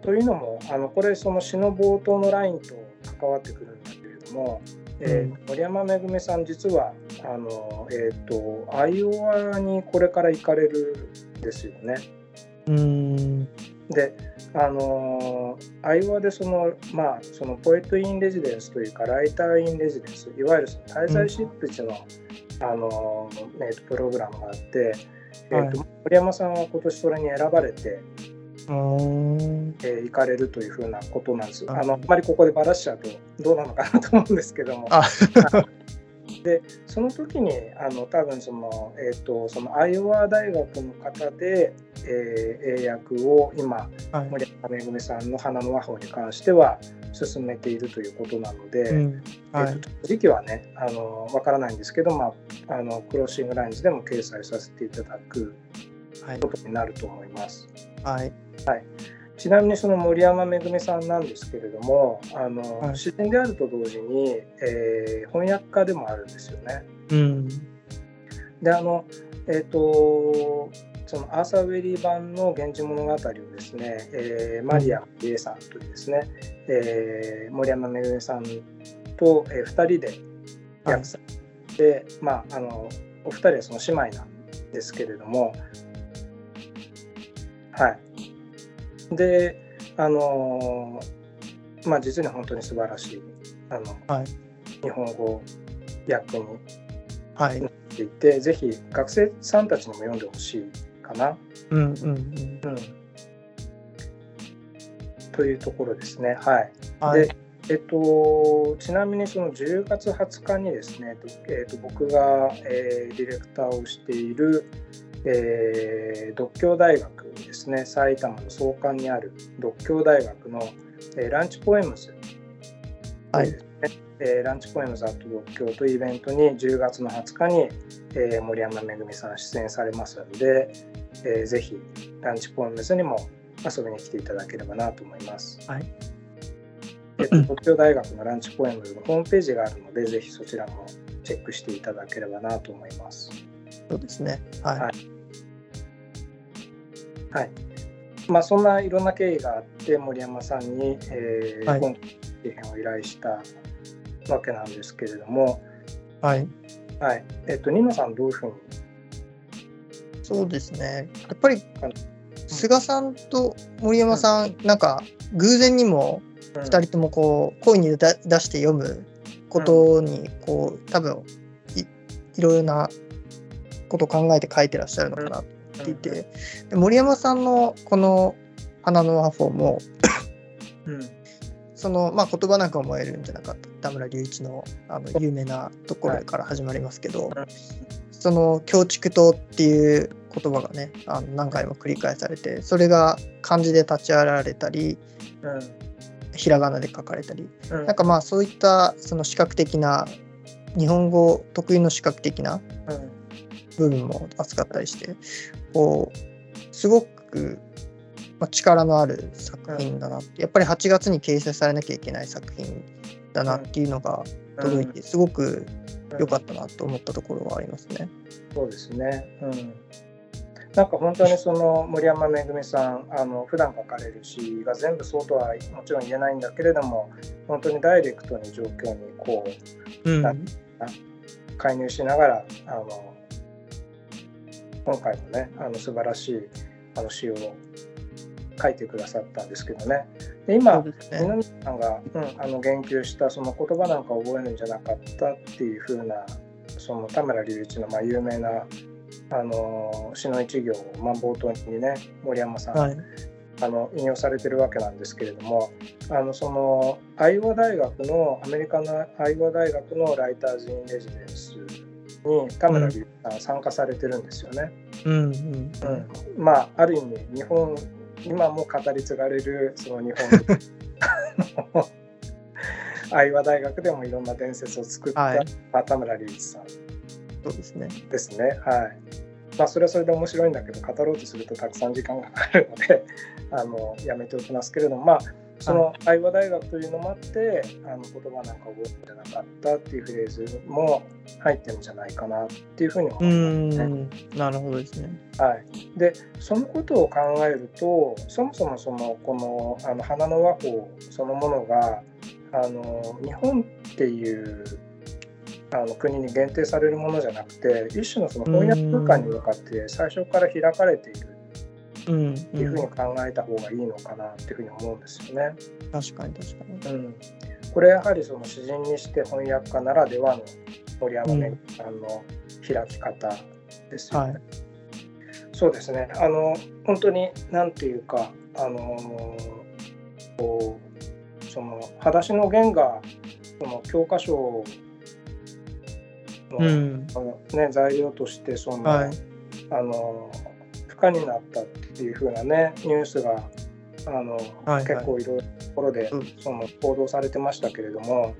[SPEAKER 2] というのもあのこれその詩の冒頭のラインと関わってくるんだけれども、えー
[SPEAKER 1] うん
[SPEAKER 2] 森山めぐみさん実はあの、えー、とアイオワにこれから行かれるんですよね。
[SPEAKER 1] うん。
[SPEAKER 2] であのアイオワでその,、まあ、そのポエット・イン・レジデンスというかライター・イン・レジデンスいわゆるその滞在執筆の,、あのえー、とプログラムがあって、えーと森山さんは今年それに選ばれて、
[SPEAKER 1] うん
[SPEAKER 2] えー行かれるというふうなことなんです。
[SPEAKER 1] はい
[SPEAKER 2] あのあまりここでばらしちゃうとどうなのかなと思うんですけども、
[SPEAKER 1] あ。[LAUGHS]
[SPEAKER 2] でその時にあの多分その,、えーと、そのアイオワ大学の方で、えー、英訳を今、はい、森山めぐみさんの「花の和法」に関しては進めているということなので、うん。はい、えーと、時期はねあの分からないんですけど、まあ、あのクロッシングラインズでも掲載させていただくことになると思います。
[SPEAKER 1] はい、
[SPEAKER 2] はい。ちなみにその森山めぐみさんなんですけれどもあの、はい、詩人であると同時に、えー、翻訳家でもあるんですよね。
[SPEAKER 1] うん、
[SPEAKER 2] であのえっ、ー、とそのアーサー・ウェリー版の「源氏物語」をですね、えー、マリア・リエさんというですね、えー、森山めぐみさんと、えー、2人で訳されて、はい、まああのお二人はその姉妹なんですけれどもはい。であのまあ実に本当に素晴らしいあの、はい、日本語訳になっていて、はい、ぜひ学生さんたちにも読んでほしいかな。
[SPEAKER 1] うんうんうん、うん、
[SPEAKER 2] というところですね。はい、はい、でえっと、ちなみにその10月20日にですね、えっと、僕が、えー、ディレクターをしている、えー、独協大学ですね埼玉の総監にある独協大学の、えー、ランチポエムズ、
[SPEAKER 1] はい
[SPEAKER 2] えー、ランチポエムズアット独協というイベントに10月の20日に、えー、森山めぐみさん出演されますので、えー、ぜひランチポエムズにも遊びに来ていただければなと思います。
[SPEAKER 1] はい
[SPEAKER 2] えっと、[LAUGHS] 東京大学のランチポエムズのホームページがあるので、ぜひそちらもチェックしていただければなと思います。
[SPEAKER 1] そうですね。はい。はい。
[SPEAKER 2] はい、まあ、そんないろんな経緯があって、森山さんに、えーはい、今回編を依頼したわけなんですけれども、
[SPEAKER 1] はい。
[SPEAKER 2] はい。えっと、ニノさん、どういうふうに？
[SPEAKER 1] そうですね。やっぱり、菅さんと森山さん、うん、なんか、偶然にも2人ともこう、声に出して読むことに、こう、多分いいろいろなことを考えて書いてらっしゃるのかな。っていて、で森山さんのこの「花の和法も」
[SPEAKER 2] うん、
[SPEAKER 1] その、まあ、言葉なんか思えるんじゃなかった。田村隆一のあの有名なところから始まりますけど、はい、その「京畜島」っていう言葉がねあの何回も繰り返されてそれが漢字で立ち上がられたり、
[SPEAKER 2] うん、
[SPEAKER 1] ひらがなで書かれたり、うん、なんかまあそういったその視覚的な日本語特有の視覚的な部分も扱ったりしてこうすごく、まあ、力のある作品だなって。やっぱり8月に掲載されなきゃいけない作品だなっていうのが届いてすごく良かったなと思ったところはありますね。
[SPEAKER 2] そうですね、うん。なんか本当にその森山めぐみさんあの普段書かれる詩が全部そうとはもちろん言えないんだけれども本当にダイレクトに状況にこう、うん、介入しながらあの今回もねあの素晴らしいあの詩を書いてくださったんですけどね。で今南さんが、うん、あの言及したその言葉なんか覚えるんじゃなかったっていう風なその田村隆一のまあ有名なあの詩の一行を、まあ、冒頭にね森山さん、はい、あの引用されてるわけなんですけれどもあのそのアイオワ大学のアメリカのアイオワ大学のライターズ・イン・レジデンスに田村隆さん参加されてるんですよね。
[SPEAKER 1] うんうん
[SPEAKER 2] うんまあある意味日本今も語り継がれるその日本愛話 [LAUGHS] 大学でもいろんな伝説を作った、はい、田村隆一さん
[SPEAKER 1] そうですね。
[SPEAKER 2] ですね。はい。まあそれはそれで面白いんだけど語ろうとするとたくさん時間がかかるのであのやめておきますけれどもまあその愛話大学というのもあって、あの言葉なんか覚えてなかったっていうフレーズも入ってるんじゃないかなっていうふうに思いますね。
[SPEAKER 1] なるほどですね。
[SPEAKER 2] はい、でそのことを考えるとそもそもそのこのあの花の和法そのものがあの日本っていうあの国に限定されるものじゃなくて一種のその翻訳空間に向かって最初から開かれているっていうふうに考えた方がいいのかなっていうふうに思うんですよね。
[SPEAKER 1] 確かに確かに。
[SPEAKER 2] うん、これやはりその詩人にして翻訳家ならではの森山めさんの開き方ですよね。うんはい、そうですね。あの本当に何ていうかあのこうその裸足の弦がその教科書の、
[SPEAKER 1] うん。
[SPEAKER 2] ね、材料としてその、
[SPEAKER 1] はい。
[SPEAKER 2] あの不可になったっていう風なねニュースがあの、
[SPEAKER 1] はい
[SPEAKER 2] 結構いろいろなところで、
[SPEAKER 1] うん
[SPEAKER 2] その報道されてましたけれども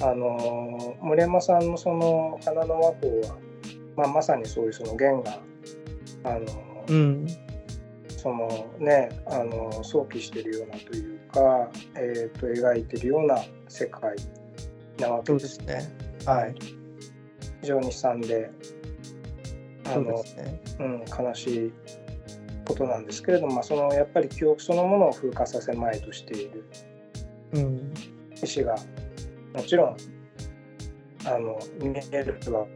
[SPEAKER 2] あの森山さんのその花の和光は、まあ、まさにそういうその弦があの、
[SPEAKER 1] うん。
[SPEAKER 2] そのねあの想起してるようなというか、えー、と描いてるような世界なわけで
[SPEAKER 1] ですすね。
[SPEAKER 2] は
[SPEAKER 1] はいい。
[SPEAKER 2] 非常に悲惨であの
[SPEAKER 1] すね。
[SPEAKER 2] うん、悲しいことなんですけれども、まあ、そのやっぱり記憶そのものを風化させまいとしている
[SPEAKER 1] うん。
[SPEAKER 2] 意思がもちろんあの見えるわ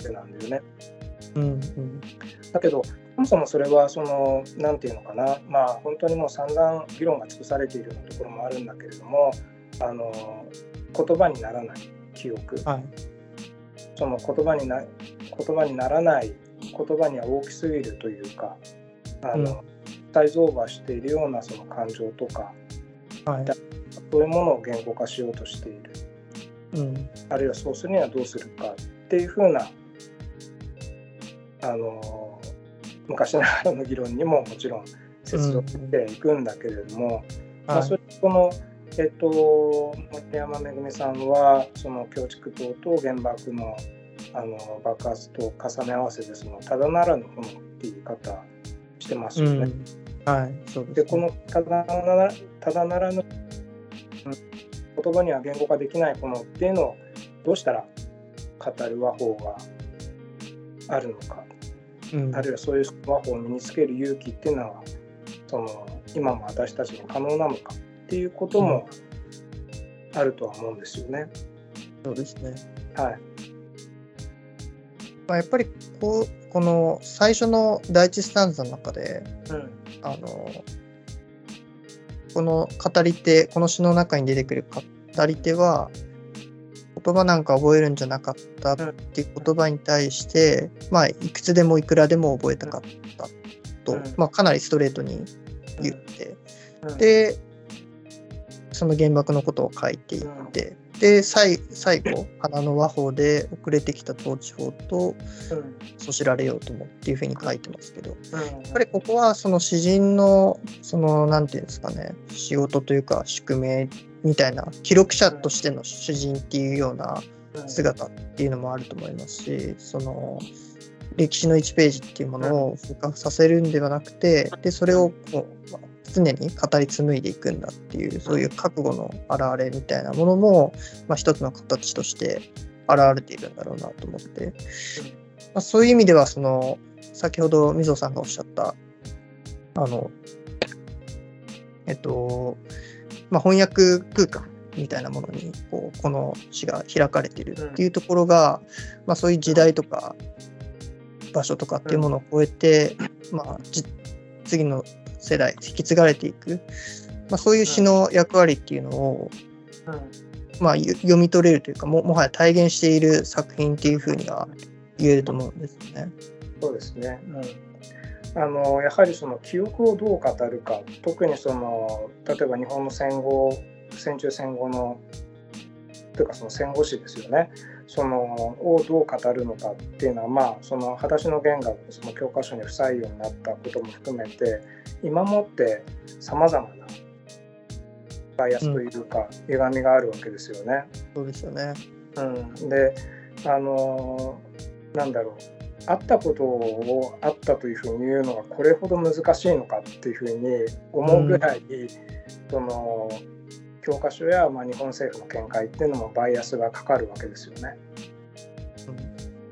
[SPEAKER 2] けなんだよね。
[SPEAKER 1] うん。うん。
[SPEAKER 2] だけどそもそもそれはその何て言うのかなまあ本当にもう散々議論が尽くされているようなところもあるんだけれどもあの言葉にならない記憶
[SPEAKER 1] はい。
[SPEAKER 2] その言葉にな言葉にならない言葉には大きすぎるというかあの、サイズオーバーしているようなその感情とか
[SPEAKER 1] はい。
[SPEAKER 2] そういうものを言語化しようとしている
[SPEAKER 1] うん。
[SPEAKER 2] あるいはそうするにはどうするかっていうふうなあの昔ながらの議論にももちろん接続していくんだけれども、まあ、
[SPEAKER 1] はい
[SPEAKER 2] それこの、えっと、森山めぐみさんはその京畜島と原爆のあの爆発と重ね合わせでそのただならぬものっていう言い方してますよね。
[SPEAKER 1] うん。はい。そうです、ね。
[SPEAKER 2] でこのただならただならぬうん言葉には言語化できないものっていうのをどうしたら語る和法があるのか
[SPEAKER 1] うん、
[SPEAKER 2] あるいはそういう和法を身につける勇気っていうのはその今も私たちに可能なのかっていうこともあるとは思うんですよね。
[SPEAKER 1] そうですね。
[SPEAKER 2] はい、
[SPEAKER 1] まあ、やっぱりこうこの最初の第一スタンザの中で
[SPEAKER 2] うん
[SPEAKER 1] あのこの語り手この詩の中に出てくる語り手は言葉なんか覚えるんじゃなかったっていう言葉に対して、まあいくつでもいくらでも覚えたかったと、
[SPEAKER 2] うん。
[SPEAKER 1] まあ、かなりストレートに言って、
[SPEAKER 2] うん。
[SPEAKER 1] でその原爆のことを書いていって、で最最後花の和法で遅れてきた統治法と
[SPEAKER 2] うん。
[SPEAKER 1] そしられようともっていうふうに書いてますけど、
[SPEAKER 2] うん。
[SPEAKER 1] やっぱりここはその詩人のそのなんていうんですかね仕事というか宿命みたいな記録者としての詩人っていうような姿っていうのもあると思いますしその歴史の1ページっていうものを風化させるんではなくてでそれをこうまあ常に語り紡いでいくんだっていうそういう覚悟の表れみたいなものも、まあ、一つの形として現れているんだろうなと思って、まあ、そういう意味ではその先ほどみぞさんがおっしゃったあのえっとまあ、翻訳空間みたいなものにこうこの詩が開かれているっていうところが、まあ、そういう時代とか場所とかっていうものを超えて、まあ、じ次の世代引き継がれていく、まあ、そういう詩の役割っていうのを、まあ、読み取れるというかももはや体現している作品っていうふうには言えると思うんですよね。
[SPEAKER 2] そうですね、うん、あのやはりその記憶をどう語るか特にその例えば日本の戦後戦中戦後のというかその戦後史ですよね。そのをどう語るのかっていうのはまあその裸足の弦がその教科書に不採用になったことも含めて今もってさまざまなバイアスというか、歪みがあるわけですよね。
[SPEAKER 1] そうですよね。
[SPEAKER 2] うん、であのなんだろうあったことをあったというふうに言うのがこれほど難しいのかっていうふうに思うぐらい、その教科書や、まあ、日本政府の見解っていうのもバイアスがかかるわけですよね。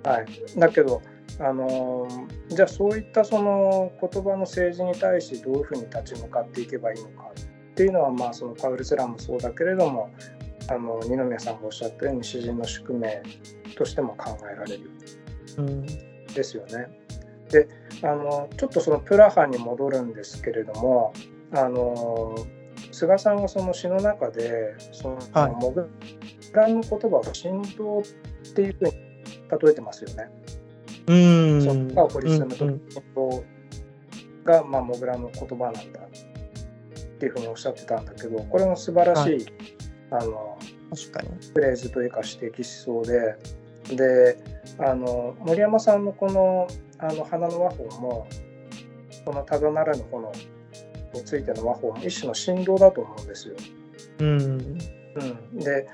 [SPEAKER 2] はい、だけどあのじゃあそういったその言葉の政治に対してどういうふうに立ち向かっていけばいいのかっていうのは、まあ、そのパウル・スラもそうだけれどもあの二宮さんがおっしゃったように詩人の宿命としても考えられる
[SPEAKER 1] うん
[SPEAKER 2] ですよね。であのちょっとそのプラハに戻るんですけれどもあの菅さんはその詩の中でその、
[SPEAKER 1] はい
[SPEAKER 2] モグラの言葉を振動っていうふうに例えてますよね。
[SPEAKER 1] うん
[SPEAKER 2] そのを掘り進むとが、まあ、モグラの言葉なんだっていうふうにおっしゃってたんだけどこれも素晴らしい、
[SPEAKER 1] は
[SPEAKER 2] あの
[SPEAKER 1] 確かに。
[SPEAKER 2] フレーズというか指摘しそうでであの森山さんのこのあの花の和法もこのただならぬ炎についての和法も一種の振動だと思うんですよ。
[SPEAKER 1] うん。
[SPEAKER 2] うん、で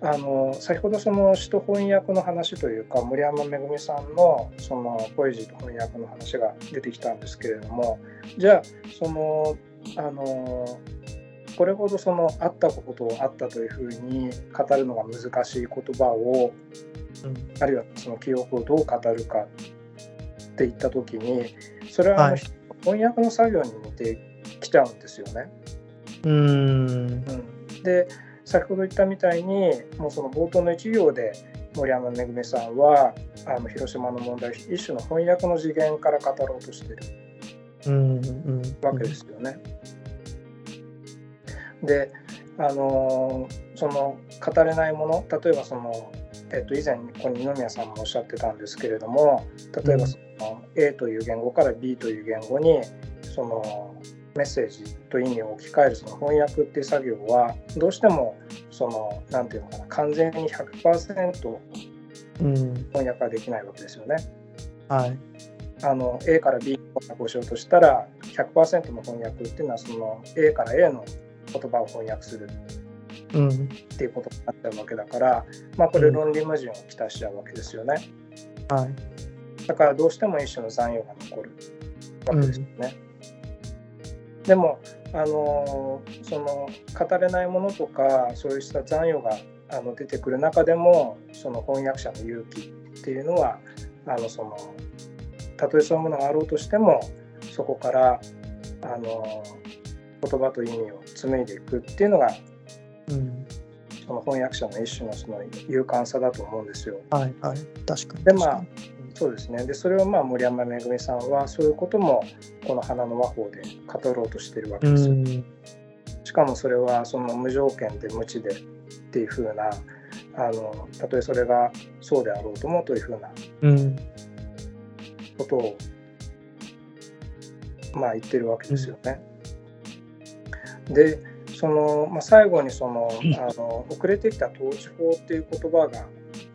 [SPEAKER 2] あの先ほどその詩と翻訳の話というか森山めぐみさんのそのポエジーと翻訳の話が出てきたんですけれどもじゃあそのあのこれほどそのあったことをあったというふうに語るのが難しい言葉を
[SPEAKER 1] うん。
[SPEAKER 2] あるいはその記憶をどう語るかっていった時にそれはあの、
[SPEAKER 1] はい
[SPEAKER 2] 翻訳の作業に似てきちゃうんですよね。
[SPEAKER 1] うん。
[SPEAKER 2] で先ほど言ったみたいにもうその冒頭の一行で森山めぐみさんはあの広島の問題一種の翻訳の次元から語ろうとしてる。わけですよね。であのその語れないもの例えばその、えっと、以前ここに二宮さんもおっしゃってたんですけれども例えばその A という言語から B という言語にそのメッセージと意味を置き換えるその翻訳っていう作業はどうしてもそのなんていうのかな完全に100%
[SPEAKER 1] うん。
[SPEAKER 2] 翻訳ができないわけですよね。
[SPEAKER 1] はい。
[SPEAKER 2] あの A から B に翻訳をしようとしたら100%の翻訳っていうのはその A から A の言葉を翻訳する
[SPEAKER 1] うん。
[SPEAKER 2] っていうことになっちゃうわけだから、まあ、これ論理矛盾をきたしちゃうわけですよね。
[SPEAKER 1] はい。
[SPEAKER 2] だからどうしても一種の残余が残るわけですよね。でもあのその語れないものとかそうした残余があの出てくる中でもその翻訳者の勇気っていうのはあのそのたとえそういうものがあろうとしてもそこからあの言葉と意味を紡いでいくっていうのが
[SPEAKER 1] うん。
[SPEAKER 2] その翻訳者の一種のその勇敢さだと思うんですよ。
[SPEAKER 1] はい。はい。確かに。
[SPEAKER 2] でまあそうですねでそれをまあ森山めぐみさんはそういうこともこの花の和法で語ろうとしてるわけ
[SPEAKER 1] う
[SPEAKER 2] ですよ。
[SPEAKER 1] ん。
[SPEAKER 2] しかもそれはその無条件で無知でっていうふうなあのたとえそれがそうであろうともというふうな
[SPEAKER 1] うん。
[SPEAKER 2] ことをまあ言ってるわけですよね。でその、まあ、最後にそのあの遅れてきた統治法っていう言葉が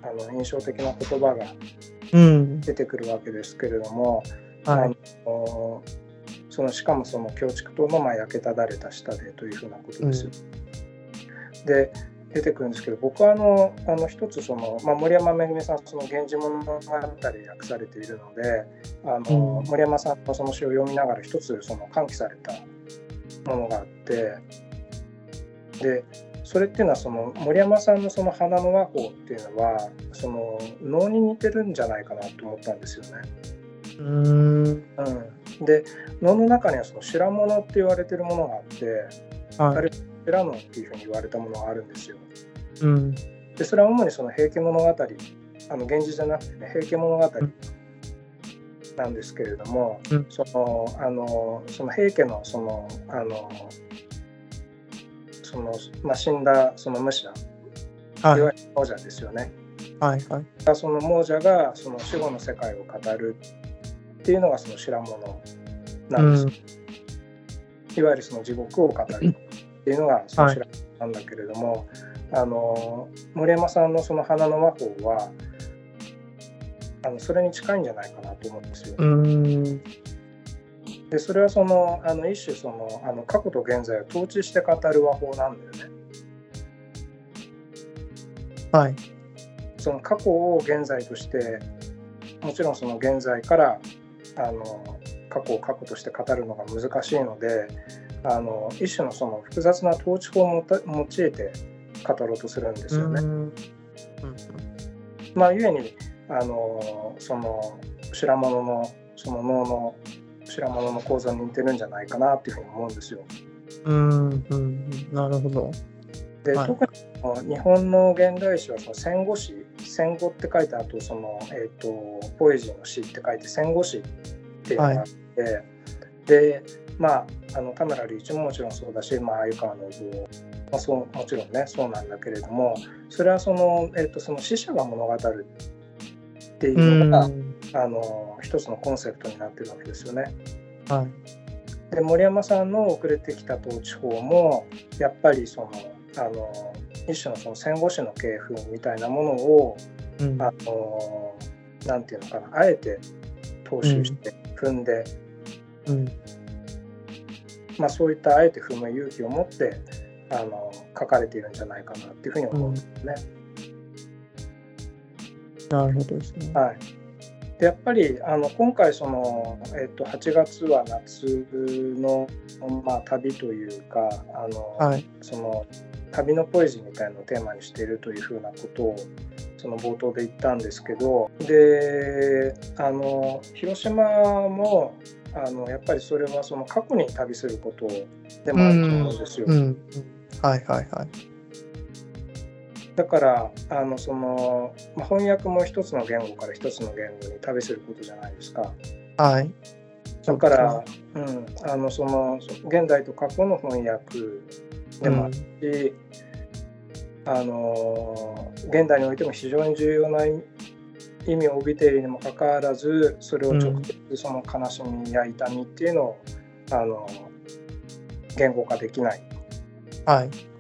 [SPEAKER 2] あの印象的な言葉が
[SPEAKER 1] うん。
[SPEAKER 2] 出てくるわけですけれども、
[SPEAKER 1] はい。
[SPEAKER 2] あのそのしかもその京畜島のまあ焼けただれた下でというふうなことですよ。で出てくるんですけど僕はあのあの一つその、まあ、森山めぐみさんその「源氏物語」訳されているのであの、
[SPEAKER 1] うん
[SPEAKER 2] 森山さんのその詩を読みながら一つその喚起されたものがあってでそれっていうのはその森山さんのその花の和法っていうのはその能に似てるんじゃないかなと思ったんですよね。
[SPEAKER 1] うん。
[SPEAKER 2] うん、で能の中にはその白物って言われてるものがあって
[SPEAKER 1] はい。
[SPEAKER 2] 白能っていうふうに言われたものがあるんですよ。
[SPEAKER 1] うん。
[SPEAKER 2] でそれは主にその平家物語あの源氏じゃなくてね平家物語なんですけれども、
[SPEAKER 1] うん
[SPEAKER 2] そのあのその平家のそのあのその、まあ、死んだその武者、
[SPEAKER 1] はいい。
[SPEAKER 2] わゆる亡者ですよね。
[SPEAKER 1] はい。はい。
[SPEAKER 2] その亡者がその死後の世界を語るっていうのがその白物なんです。いわゆるその地獄を語るっていうのがその白物なんだけれども、あの森山さんのその花の和法はあのそれに近いんじゃないかなと思うんですよ。
[SPEAKER 1] うん。
[SPEAKER 2] でそれはそのあの一種そのあの過去と現在を統治して語る和法なんだよね。
[SPEAKER 1] はい。
[SPEAKER 2] その過去を現在としてもちろんその現在からあの過去を過去として語るのが難しいのであの一種のその複雑な統治法を用いて語ろうとするんですよね。
[SPEAKER 1] うん。
[SPEAKER 2] まあ、ゆえにあのその白物のその脳の白物の構造に似てるんじゃないかなっていうふうに思うんですよ。
[SPEAKER 1] うん。うん。なるほど。
[SPEAKER 2] で、
[SPEAKER 1] はい
[SPEAKER 2] 特に日本の現代詩はその戦後詩戦後って書いてあとその、えー、とポエジーの詩って書いて戦後詩っていうのがあって、でまああの田村隆一ももちろんそうだし、まあ、鮎川信夫まあ、そうもちろんねそうなんだけれどもそれはその,、えー、とその死者が物語るっていううのが、
[SPEAKER 1] ん。
[SPEAKER 2] あの一つのコンセプトになってるわけですよね。
[SPEAKER 1] はい。
[SPEAKER 2] で森山さんの遅れてきた統治法もやっぱりそのあの一種のその戦後史の系譜みたいなものを
[SPEAKER 1] うん
[SPEAKER 2] あのなんていうのかなあえて踏襲して踏んで、
[SPEAKER 1] うん
[SPEAKER 2] まあ、そういったあえて踏む勇気を持ってあの書かれているんじゃないかなっていうふうに思うんですね。
[SPEAKER 1] なるほどですね。
[SPEAKER 2] はい、でやっぱりあの今回その、えっと、8月は夏の、まあ、旅というかあの、
[SPEAKER 1] はい。
[SPEAKER 2] その旅のポエジーみたいのをテーマにしているというふうなことをその冒頭で言ったんですけどであの広島もあのやっぱりそれはその過去に旅することでもあると思うんですよ。
[SPEAKER 1] うん。うんはいはいはい。
[SPEAKER 2] だからあのその、まあ、翻訳も一つの言語から一つの言語に旅することじゃないですか。
[SPEAKER 1] はい。
[SPEAKER 2] だから、うん、あのその現代と過去の翻訳でもあるし、あの現代においても非常に重要な意味を帯びているにもかかわらずそれを直接その悲しみや痛みっていうのを、あの言語化できない
[SPEAKER 1] はい。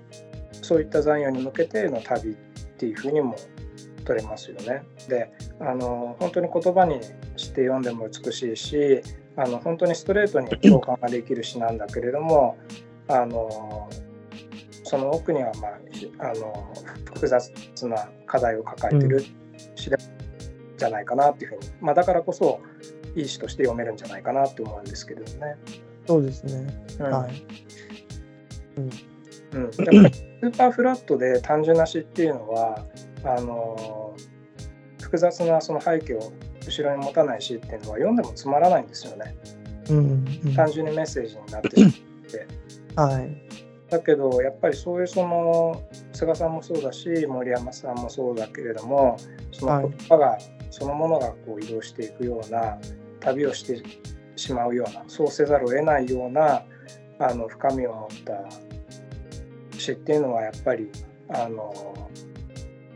[SPEAKER 2] そういった残余に向けての旅っていうふうにも取れますよね。であの本当に言葉にして読んでも美しいしあの本当にストレートに共感ができる詩なんだけれどもあのその奥には、まあ、ひあの複雑な課題を抱えてる詩でじゃないかなっていうふうに、まあ、だからこそいい詩として読めるんじゃないかなって思うんですけれどね。
[SPEAKER 1] そうですね。
[SPEAKER 2] うん
[SPEAKER 1] はい。
[SPEAKER 2] うん、だからスーパーフラットで単純な詩っていうのはあの複雑なその背景を後ろに持たない詩っていうのは読んでもつまらないんですよね。
[SPEAKER 1] うん。うん
[SPEAKER 2] 単純にメッセージになってしまって。
[SPEAKER 1] はい。
[SPEAKER 2] だけどやっぱりそういうその菅さんもそうだし森山さんもそうだけれどもその言葉が、そのものがこう移動していくような旅をしてしまうようなそうせざるを得ないようなあの深みを持った詩っていうのはやっぱりあの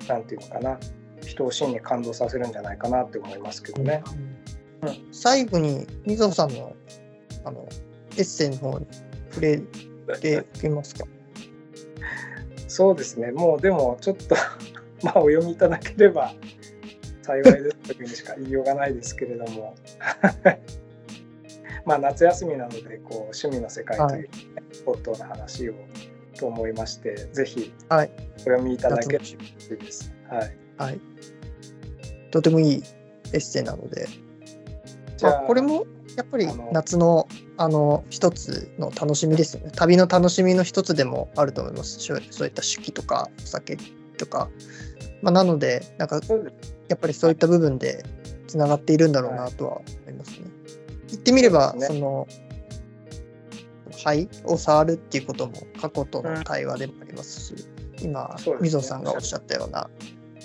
[SPEAKER 2] なんていうのかな。人を真に感動させるんじゃないかなって思いますけどね。
[SPEAKER 1] うん。最後に水野さんのあのエッセイの方に触れていけますか？
[SPEAKER 2] そうですね。もうでもちょっと [LAUGHS] まあお読みいただければ幸いですというにしか言いようがないですけれども。[LAUGHS] まあ夏休みなのでこう趣味の世界というポットな話をと思いましてぜひお
[SPEAKER 1] はい
[SPEAKER 2] 読みいただければ
[SPEAKER 1] 夏の
[SPEAKER 2] 嬉しいです。はい、
[SPEAKER 1] はい。とてもいいエッセイなので、
[SPEAKER 2] じゃあ
[SPEAKER 1] まあ、これもやっぱり夏のあの一つの楽しみですよね。旅の楽しみの一つでもあると思います。そういった手記とかお酒とか。まあ、なので、なんかやっぱりそういった部分でつながっているんだろうなとは思いますね。言ってみれば、
[SPEAKER 2] そ
[SPEAKER 1] の肺を触るっていうことも過去との対話でもありますし、今、
[SPEAKER 2] ね
[SPEAKER 1] みぞさんがおっしゃったような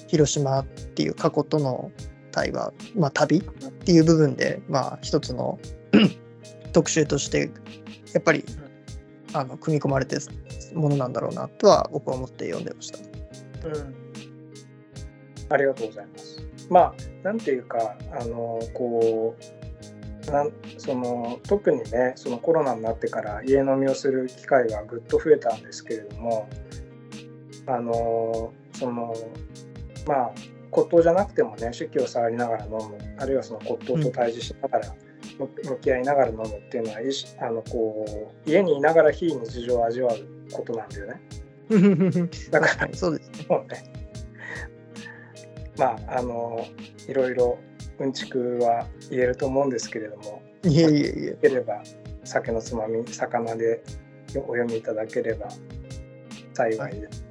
[SPEAKER 1] 広島っていう過去との対話、まあ、旅っていう部分で、まあ、一つの [CLEARS THROAT] 特集としてやっぱりあの組み込まれてるものなんだろうなとは僕は思って読んでました。
[SPEAKER 2] うん、ありがとうございます。まあなんていうかあのこうなんその特にねそのコロナになってから家飲みをする機会がぐっと増えたんですけれどもあのそのまあ骨董じゃなくてもね手記を触りながら飲むあるいはその骨董と対峙しながら、向向き合いながら飲むっていうのは意識あのこう家にいながら非日常を味わうことなんだよね。[LAUGHS] だから
[SPEAKER 1] そうですね、
[SPEAKER 2] まああのいろいろうんちくは言えると思うんですけれども
[SPEAKER 1] いえいえいえ。
[SPEAKER 2] よければ酒のつまみ魚でお読みいただければ幸いです。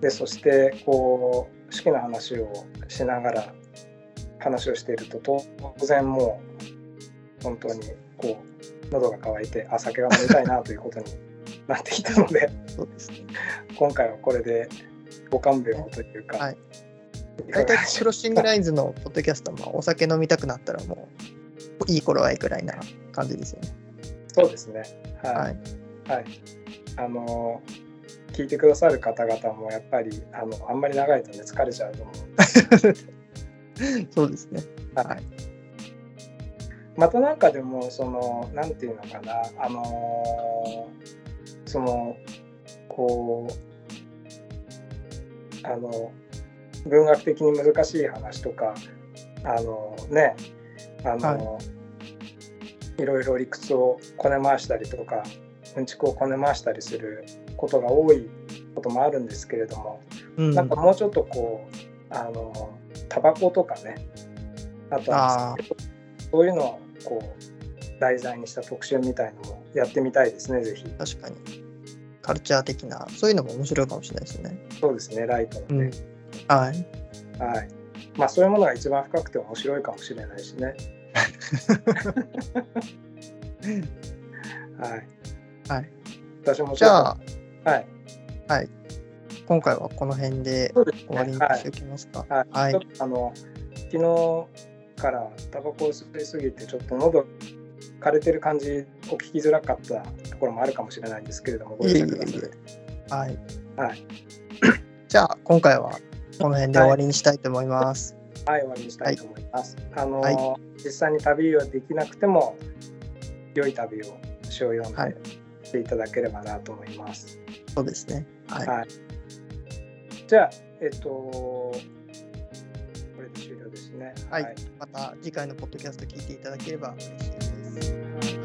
[SPEAKER 2] でそしてこう好きな話をしながら話をしていると当然もう本当にこう喉が渇いてあ酒が飲みたいなということになってきたので [LAUGHS]
[SPEAKER 1] そうですね。
[SPEAKER 2] 今回はこれでご勘弁をというか、
[SPEAKER 1] はい大体クロッシングラインズのポッドキャストもお酒飲みたくなったらもういい頃合いくらいな感じですよね。
[SPEAKER 2] そうですね。
[SPEAKER 1] は
[SPEAKER 2] はいい。はい。あの聞いてくださる方々もやっぱりあのあんまり長いとね疲れちゃうと思う。[LAUGHS]
[SPEAKER 1] そうですね。
[SPEAKER 2] はい。またなんかでもそのなんていうのかなあのそのこうあの文学的に難しい話とかあのねあの、はい、いろいろ理屈をこね回したりとかうんちくをこね回したりすることが多いこともあるんですけれども、うん、なんかもうちょっとこうあのタバコとかねあとはそういうのをこう題材にした特集みたいのもやってみたいですねぜひ。
[SPEAKER 1] 確かに。カルチャー的なそういうのも面白いかもしれないですね。
[SPEAKER 2] そうですねライトのね、
[SPEAKER 1] うん、はい
[SPEAKER 2] はいまあそういうものが一番深くて面白いかもしれないしね [LAUGHS] はい。
[SPEAKER 1] はい。
[SPEAKER 2] 私も
[SPEAKER 1] じゃあ、
[SPEAKER 2] はい。
[SPEAKER 1] はい。今回はこの辺で終わりにしておきますか。
[SPEAKER 2] はい。はい、ちょっとあの、昨日からタバコを吸いすぎて、ちょっと喉枯れてる感じを聞きづらかったところもあるかもしれないんですけれども、ご
[SPEAKER 1] 了承ください。はい。
[SPEAKER 2] はい。
[SPEAKER 1] じゃあ、今回はこの辺で終わりにしたいと思います。
[SPEAKER 2] はい、はい、終わりにしたいと思います。はい、あの、はい、実際に旅はできなくても、良い旅を詩を読んでしていただければなと思います。
[SPEAKER 1] そうですね。はい。はい、
[SPEAKER 2] じゃあ、えっと、これで終了ですね。
[SPEAKER 1] はい。はい、また次回のポッドキャスト聞いていただければ嬉しいです。